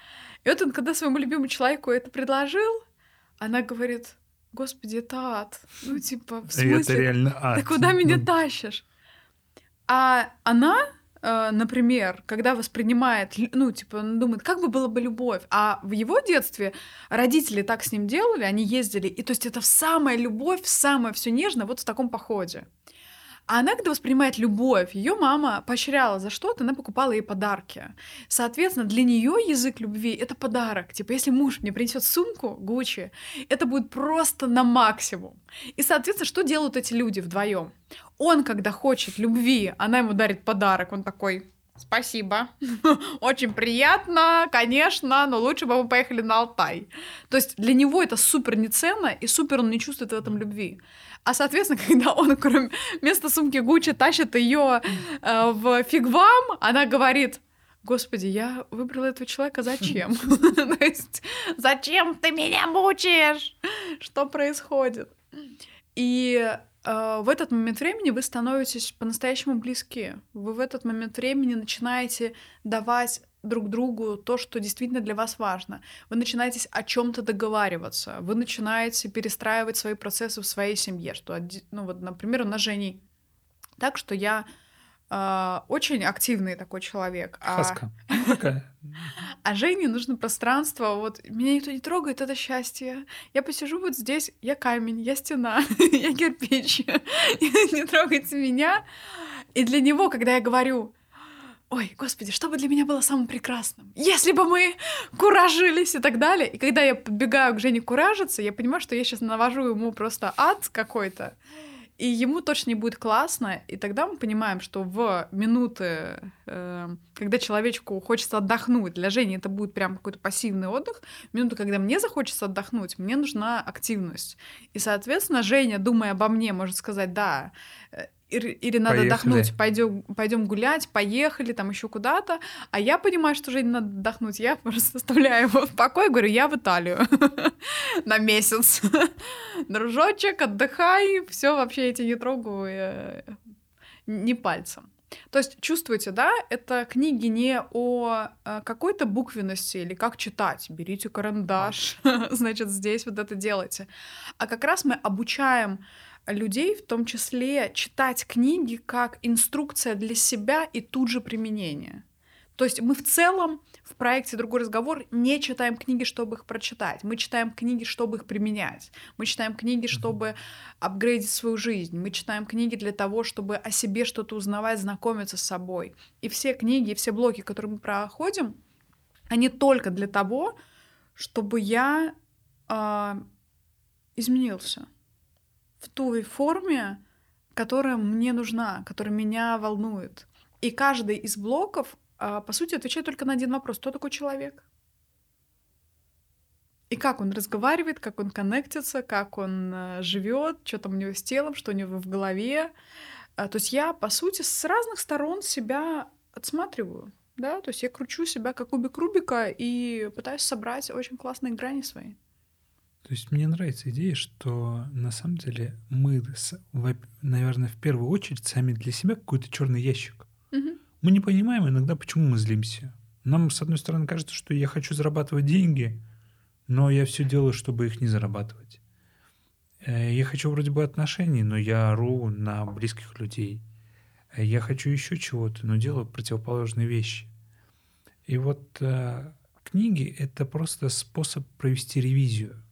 И вот он, когда своему любимому человеку это предложил, она говорит, господи, это ад. Ну, типа, в И это смысле? реально ад. Ты куда меня Ну, тащишь? А она, например, когда воспринимает, ну, типа, он думает, как бы была бы любовь. А в его детстве родители так с ним делали, они ездили, и то есть это самая любовь, самое все нежное вот в таком походе. А она, когда воспринимает любовь, ее мама поощряла за что-то, она покупала ей подарки. Соответственно, для нее язык любви это подарок. Типа, если муж мне принесет сумку Гуччи, это будет просто на максимум. И, соответственно, что делают эти люди вдвоем? Он, когда хочет любви, она ему дарит подарок, он такой. Спасибо. Очень приятно, конечно, но лучше бы мы поехали на Алтай. То есть для него это супер неценно, и супер он не чувствует в этом любви. А, соответственно, когда он, кроме вместо сумки Гуччи, тащит ее э, в фигвам, она говорит, Господи, я выбрала этого человека зачем? То есть, зачем ты меня мучаешь? Что происходит? И в этот момент времени вы становитесь по-настоящему близки. Вы в этот момент времени начинаете давать друг другу то, что действительно для вас важно. Вы начинаете о чем-то договариваться, вы начинаете перестраивать свои процессы в своей семье, что, ну вот, например, у нас Женей так, что я э, очень активный такой человек, а, Хаска. Ну, а Жене нужно пространство, вот меня никто не трогает, это счастье. Я посижу вот здесь, я камень, я стена, я кирпич, не трогайте меня. И для него, когда я говорю, ой, господи, что бы для меня было самым прекрасным, если бы мы куражились и так далее. И когда я подбегаю к Жене куражиться, я понимаю, что я сейчас навожу ему просто ад какой-то, и ему точно не будет классно, и тогда мы понимаем, что в минуты, э, когда человечку хочется отдохнуть, для Жени это будет прям какой-то пассивный отдых, в минуты, когда мне захочется отдохнуть, мне нужна активность. И, соответственно, Женя, думая обо мне, может сказать, да, э, или, надо Поехали. отдохнуть, пойдем, пойдем гулять, поехали там еще куда-то. А я понимаю, что Жене надо отдохнуть. Я просто оставляю его в покое, говорю, я в Италию на месяц. Дружочек, отдыхай, все вообще эти не трогаю э, ни пальцем. То есть, чувствуете, да, это книги не о э, какой-то буквенности или как читать. Берите карандаш, значит, здесь вот это делайте. А как раз мы обучаем людей, в том числе, читать книги как инструкция для себя и тут же применение. То есть мы в целом в проекте «Другой разговор» не читаем книги, чтобы их прочитать. Мы читаем книги, чтобы их применять. Мы читаем книги, чтобы апгрейдить свою жизнь. Мы читаем книги для того, чтобы о себе что-то узнавать, знакомиться с собой. И все книги, и все блоки, которые мы проходим, они только для того, чтобы я а, изменился в той форме, которая мне нужна, которая меня волнует. И каждый из блоков, а, по сути, отвечает только на один вопрос. Кто такой человек? И как он разговаривает, как он коннектится, как он э, живет, что там у него с телом, что у него в голове. А, то есть я, по сути, с разных сторон себя отсматриваю. Да, то есть я кручу себя как кубик Рубика и пытаюсь собрать очень классные грани свои. То есть мне нравится идея, что на самом деле мы, наверное, в первую очередь сами для себя какой-то черный ящик. Угу. Мы не понимаем иногда, почему мы злимся. Нам, с одной стороны, кажется, что я хочу зарабатывать деньги, но я все делаю, чтобы их не зарабатывать. Э, я хочу вроде бы отношений, но я ору на близких людей. Э, я хочу еще чего-то, но делаю противоположные вещи. И вот э, книги — это просто способ провести ревизию.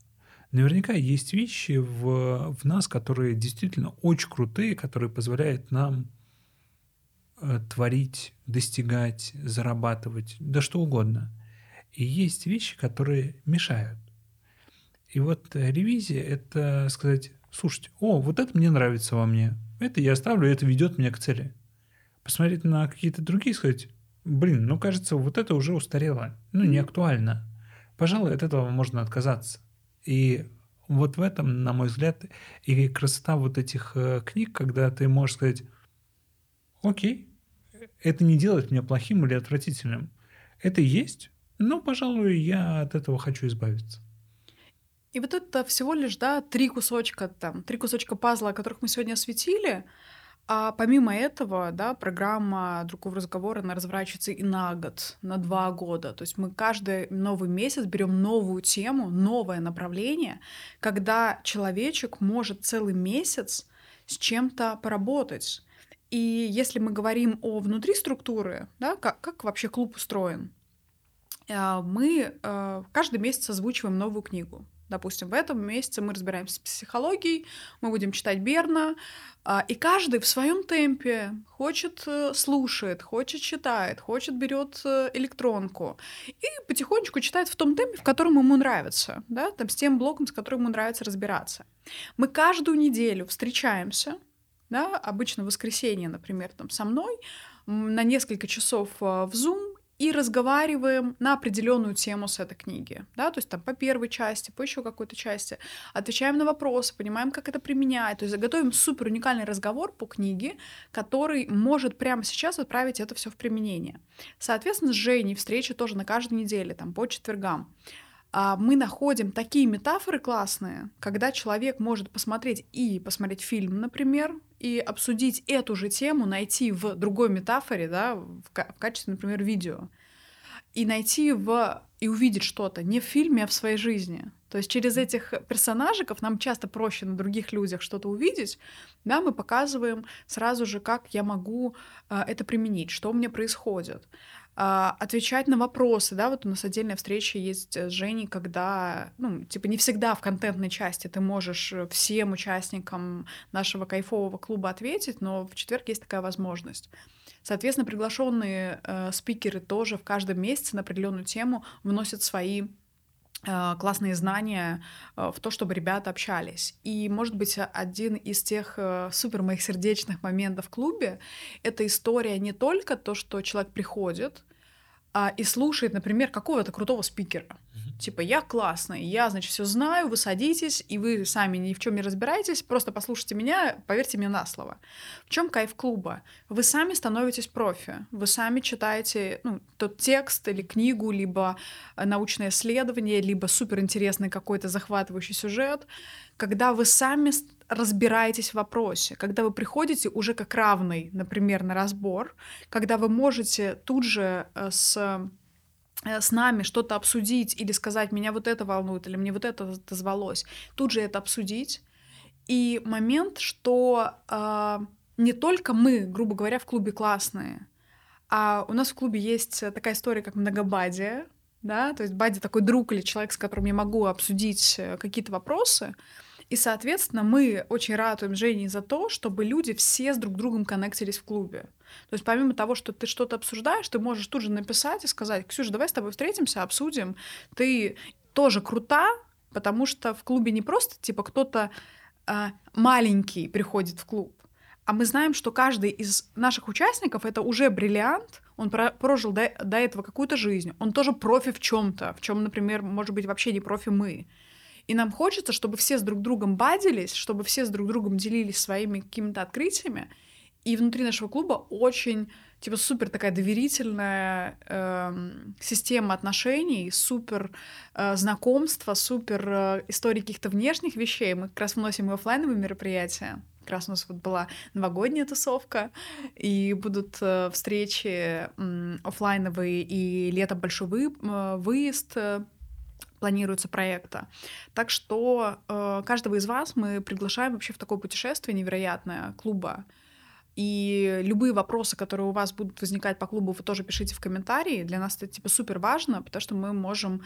Наверняка есть вещи в, в нас, которые действительно очень крутые, которые позволяют нам э, творить, достигать, зарабатывать, да что угодно. И есть вещи, которые мешают. И вот э, ревизия — это сказать, слушайте, о, вот это мне нравится во мне, это я оставлю, это ведет меня к цели. Посмотреть на какие-то другие, сказать, блин, ну кажется, вот это уже устарело, ну не актуально. Пожалуй, от этого можно отказаться. И вот в этом, на мой взгляд, и красота вот этих э, книг, когда ты можешь сказать, окей, это не делает меня плохим или отвратительным. Это есть, но, пожалуй, я от этого хочу избавиться. И вот это всего лишь, да, три кусочка, там, три кусочка пазла, о которых мы сегодня осветили. А помимо этого, да, программа другого разговора, она разворачивается и на год, на два года. То есть мы каждый новый месяц берем новую тему, новое направление, когда человечек может целый месяц с чем-то поработать. И если мы говорим о внутри структуры, да, как, как вообще клуб устроен, а, мы э, каждый месяц озвучиваем новую книгу. Допустим, в этом месяце мы разбираемся с психологией, мы будем читать Берна, а, и каждый в своем темпе хочет э, слушает, хочет читает, хочет берет э, электронку и потихонечку читает в том темпе, в котором ему нравится, да, там с тем блоком, с которым ему нравится разбираться. Мы каждую неделю встречаемся, да, обычно в воскресенье, например, там со мной на несколько часов э, в Zoom и разговариваем на определенную тему с этой книги, да, то есть там по первой части, по еще какой-то части, отвечаем на вопросы, понимаем, как это применять, то есть готовим супер уникальный разговор по книге, который может прямо сейчас отправить это все в применение. Соответственно, с Женей встречи тоже на каждой неделе, там по четвергам. А, мы находим такие метафоры классные, когда человек может посмотреть и посмотреть фильм, например, и обсудить эту же тему, найти в другой метафоре, да, в, в качестве, например, видео, и найти в и увидеть что-то не в фильме, а в своей жизни. То есть через этих персонажиков нам часто проще на других людях что-то увидеть, да, мы показываем сразу же, как я могу э, это применить, что у меня происходит. А, отвечать на вопросы, да, вот у нас отдельная встреча есть с Женей, когда, ну, типа не всегда в контентной части ты можешь всем участникам нашего кайфового клуба ответить, но в четверг есть такая возможность. Соответственно, приглашенные э, спикеры тоже в каждом месяце на определенную тему вносят свои э, классные знания э, в то, чтобы ребята общались. И, может быть, один из тех э, супер моих сердечных моментов в клубе — это история не только то, что человек приходит, а, и слушает, например, какого-то крутого спикера. Mm-hmm. Типа, я классный, я, значит, все знаю, вы садитесь, и вы сами ни в чем не разбираетесь, просто послушайте меня, поверьте мне на слово. В чем кайф клуба? Вы сами становитесь профи, вы сами читаете ну, тот текст или книгу, либо э, научное исследование, либо суперинтересный какой-то захватывающий сюжет, когда вы сами разбираетесь в вопросе, когда вы приходите уже как равный, например, на разбор, когда вы можете тут же э, с э, с нами что-то обсудить или сказать, меня вот это волнует, или мне вот это дозвалось, тут же это обсудить. И момент, что э, не только мы, грубо говоря, в клубе классные, а у нас в клубе есть такая история, как многобадия, да, то есть Бади такой друг или человек, с которым я могу обсудить э, какие-то вопросы, и, соответственно, мы очень ратуем Жене за то, чтобы люди все с друг другом коннектились в клубе. То есть помимо того, что ты что-то обсуждаешь, ты можешь тут же написать и сказать, Ксюша, давай с тобой встретимся, обсудим. Ты тоже крута, потому что в клубе не просто типа кто-то э, маленький приходит в клуб, А мы знаем, что каждый из наших участников это уже бриллиант, он про прожил до, до этого какую-то жизнь, он тоже профи в чем-то, в чем, например, может быть, вообще не профи мы. И нам хочется, чтобы все с друг другом бадились, чтобы все с друг другом делились своими какими-то открытиями. И внутри нашего клуба очень, типа, супер такая доверительная э, система отношений, супер э, знакомства, супер э, истории каких-то внешних вещей. Мы как раз вносим и офлайновые мероприятия. Как раз у нас вот была новогодняя тусовка, и будут э, встречи э, офлайновые, и летом большой вы, э, выезд э, планируется проекта. Так что э, каждого из вас мы приглашаем вообще в такое путешествие невероятное клуба. И любые вопросы, которые у вас будут возникать по клубу, вы тоже пишите в комментарии. Для нас это типа супер важно, потому что мы можем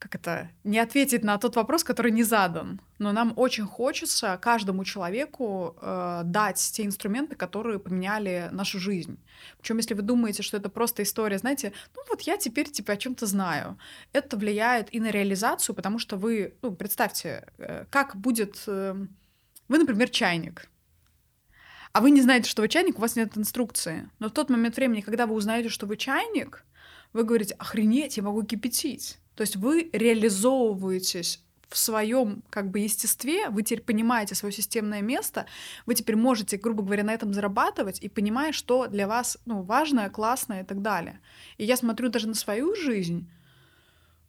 как это, не ответить на тот вопрос, который не задан. Но нам очень хочется каждому человеку э, дать те инструменты, которые поменяли нашу жизнь. Причем, если вы думаете, что это просто история, знаете, ну вот я теперь типа о чем-то знаю, это влияет и на реализацию, потому что вы, ну, представьте, э, как будет, э, вы, например, чайник. А вы не знаете, что вы чайник, у вас нет инструкции. Но в тот момент времени, когда вы узнаете, что вы чайник, вы говорите, охренеть, я могу кипятить. То есть вы реализовываетесь в своем как бы естестве, вы теперь понимаете свое системное место, вы теперь можете, грубо говоря, на этом зарабатывать и понимая, что для вас ну, важное, классное и так далее. И я смотрю даже на свою жизнь,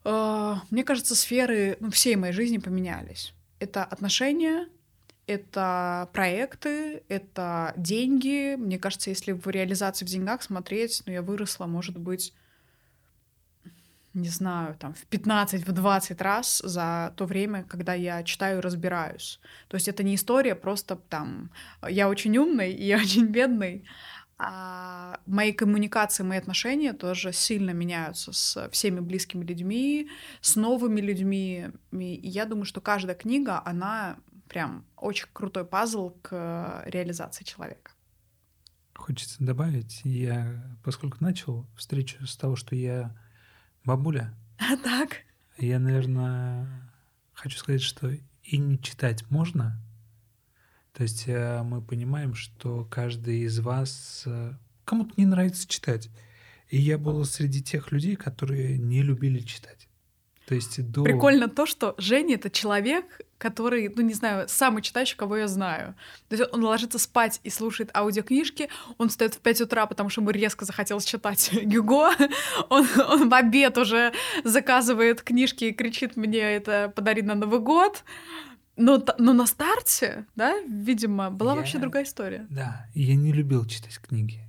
э, мне кажется, сферы ну, всей моей жизни поменялись. Это отношения, это проекты, это деньги. Мне кажется, если в реализации в деньгах смотреть, ну, я выросла, может быть, не знаю, там, в 15, в 20 раз за то время, когда я читаю и разбираюсь. То есть это не история, просто там я очень умный и я очень бедный, а мои коммуникации, мои отношения тоже сильно меняются с всеми близкими людьми, с новыми людьми. И я думаю, что каждая книга, она прям очень крутой пазл к реализации человека. Хочется добавить, я, поскольку начал встречу с того, что я Бабуля. А так? Я, наверное, хочу сказать, что и не читать можно. То есть э, мы понимаем, что каждый из вас э, кому-то не нравится читать. И я был среди тех людей, которые не любили читать. То есть до... Прикольно то, что Женя — это человек, который, ну, не знаю, самый читающий, кого я знаю. То есть он ложится спать и слушает аудиокнижки, он встает в 5 утра, потому что ему резко захотелось читать Гюго, он, он в обед уже заказывает книжки и кричит мне это «подари на Новый год», но, но на старте, да, видимо, была я, вообще другая история. Да, я не любил читать книги.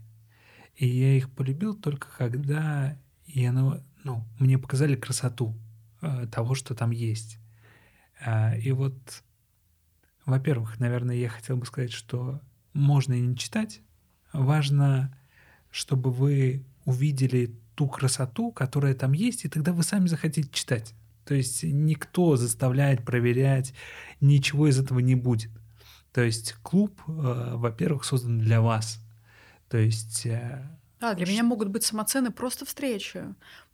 И я их полюбил только когда я, ну, мне показали красоту того, что там есть. А, и вот, во-первых, наверное, я хотел бы сказать, что можно и не читать. Важно, чтобы вы увидели ту красоту, которая там есть, и тогда вы сами захотите читать. То есть никто заставляет проверять, ничего из этого не будет. То есть клуб, э, во-первых, создан для вас. То есть э, да, для меня могут быть самоцены просто встречи,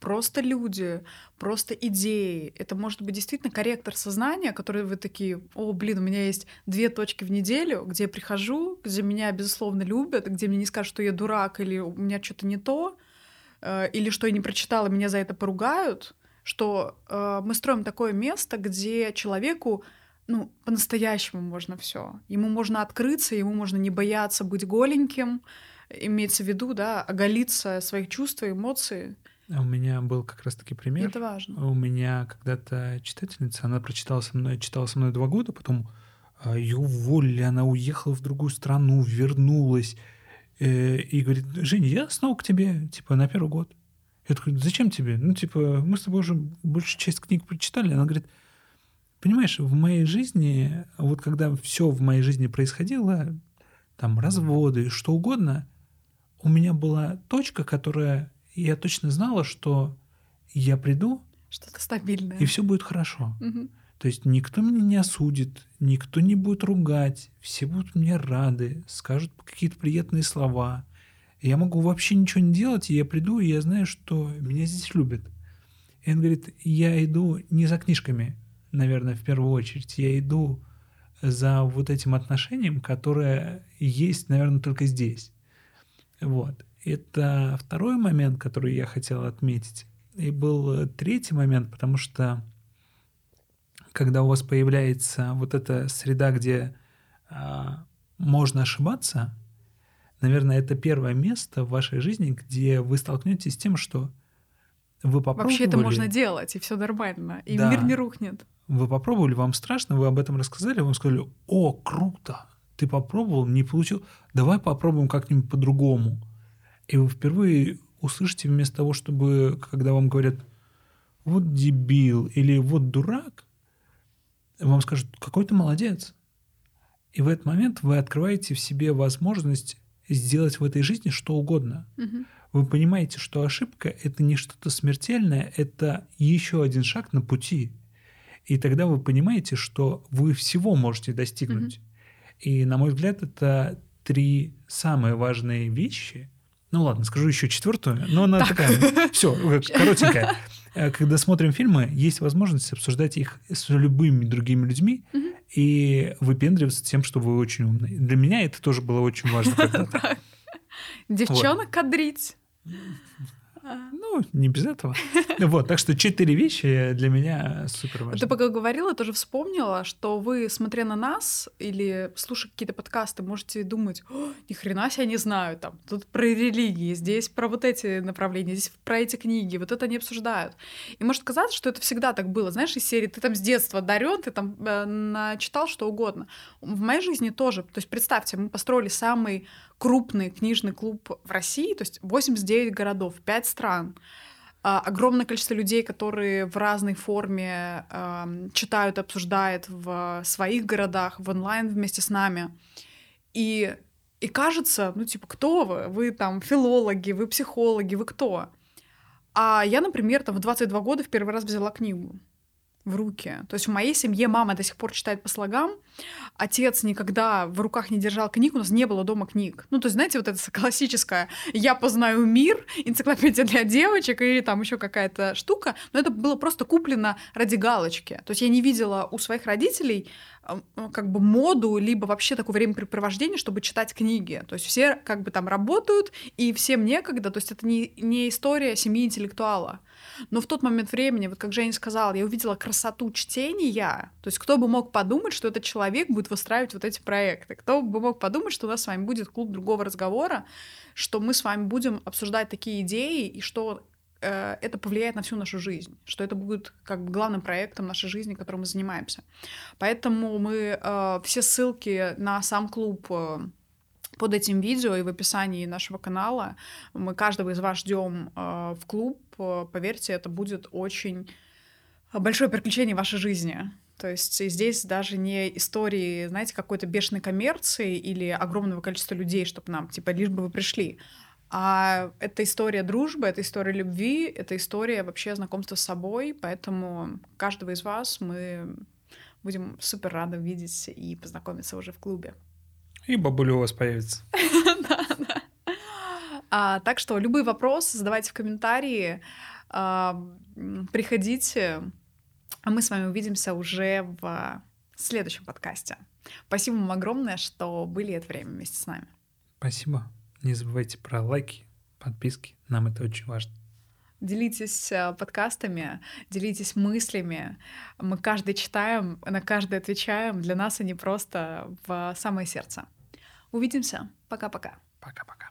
просто люди, просто идеи. Это может быть действительно корректор сознания, который вы такие, о, блин, у меня есть две точки в неделю, где я прихожу, где меня, безусловно, любят, где мне не скажут, что я дурак или у меня что-то не то, э, или что я не прочитала, меня за это поругают, что э, мы строим такое место, где человеку ну, по-настоящему можно все. Ему можно открыться, ему можно не бояться быть голеньким, имеется в виду, да, оголиться своих чувств и эмоций. А у меня был как раз-таки пример. Это важно. У меня когда-то читательница, она прочитала со мной, читала со мной два года, потом а, ее уволили, она уехала в другую страну, вернулась э, и говорит, Женя, я снова к тебе, типа, на первый год. Я такой, зачем тебе? Ну, типа, мы с тобой уже большую часть книг прочитали. Она говорит, понимаешь, в моей жизни, вот когда все в моей жизни происходило, там разводы, что угодно, у меня была точка, которая я точно знала, что я приду, что-то стабильное, и все будет хорошо. Угу. То есть никто меня не осудит, никто не будет ругать, все будут мне рады, скажут какие-то приятные слова. Я могу вообще ничего не делать, и я приду, и я знаю, что меня здесь любят. И он говорит, я иду не за книжками, наверное, в первую очередь, я иду за вот этим отношением, которое есть, наверное, только здесь. Вот. Это второй момент, который я хотел отметить. И был третий момент, потому что когда у вас появляется вот эта среда, где а, можно ошибаться, наверное, это первое место в вашей жизни, где вы столкнетесь с тем, что вы попробовали... Вообще это можно делать, и все нормально, и Да. мир не рухнет. Вы попробовали, вам страшно, вы об этом рассказали, вам сказали, о, круто, ты попробовал, не получил, давай попробуем как-нибудь по-другому. И вы впервые услышите вместо того, чтобы, когда вам говорят, вот дебил или вот дурак, вам скажут, какой ты молодец. И в этот момент вы открываете в себе возможность сделать в этой жизни что угодно. Мгм. Вы понимаете, что ошибка – это не что-то смертельное, это еще один шаг на пути. И тогда вы понимаете, что вы всего можете достигнуть. И, на мой взгляд, это три самые важные вещи. Ну ладно, скажу еще четвертую, но она такая, все, коротенькая. Э, Когда смотрим фильмы, есть возможность обсуждать их с любыми другими людьми Мгм. и выпендриваться тем, что вы очень умный. Для меня это тоже было очень важно. Девчонок кадрить. А. Ну, не без этого. Вот, так что четыре вещи для меня супер Ты важны. пока говорила, тоже вспомнила, что вы, смотря на нас или слушая какие-то подкасты, можете думать, «О, ни хрена себе не знаю, там, тут про религии, здесь про вот эти направления, здесь про эти книги, вот это они обсуждают. И может казаться, что это всегда так было, знаешь, из серии ты там с детства дарен, ты там э, начитал что угодно. В моей жизни тоже. То есть представьте, мы построили самый крупный книжный клуб в России, то есть 89 городов, 5 стран а, огромное количество людей, которые в разной форме ам, читают, обсуждают в своих городах, в онлайн вместе с нами. И, и кажется, ну типа, кто вы? Вы там филологи, вы психологи, вы кто? А я, например, там в 22 года в первый раз взяла книгу в руки. То есть в моей семье мама до сих пор читает по слогам, отец никогда в руках не держал книг, у нас не было дома книг. Ну, то есть, знаете, вот это классическое «я познаю мир», энциклопедия для девочек или там еще какая-то штука, но это было просто куплено ради галочки. То есть я не видела у своих родителей э, как бы моду, либо вообще такое времяпрепровождение, чтобы читать книги. То есть все как бы там работают, и всем некогда. То есть это не, не история семьи интеллектуала. Но в тот момент времени, вот как Женя сказала, я увидела красоту чтения. То есть кто бы мог подумать, что этот человек будет выстраивать вот эти проекты? Кто бы мог подумать, что у нас с вами будет клуб другого разговора, что мы с вами будем обсуждать такие идеи, и что э, это повлияет на всю нашу жизнь, что это будет как бы главным проектом нашей жизни, которым мы занимаемся. Поэтому мы э, все ссылки на сам клуб э, под этим видео и в описании нашего канала. Мы каждого из вас ждем э, в клуб. Э, Поверьте, это будет очень большое приключение в вашей жизни. То есть здесь даже не истории, знаете, какой-то бешеной коммерции или огромного количества людей, чтобы нам, типа, лишь бы вы пришли. А это история дружбы, это история любви, это история вообще знакомства с собой. Поэтому каждого из вас мы будем супер рады видеть и познакомиться уже в клубе. И бабуля у вас появится. А, так что любые вопросы задавайте в комментарии, а, приходите, а мы с вами увидимся уже в следующем подкасте. Спасибо вам огромное, что были это время вместе с нами. Спасибо. Не забывайте про лайки, подписки. Нам это очень важно. Делитесь э, подкастами, делитесь мыслями. Мы каждый читаем, на каждый отвечаем. Для нас они просто в самое сердце. Увидимся. Пока-пока. Пока-пока.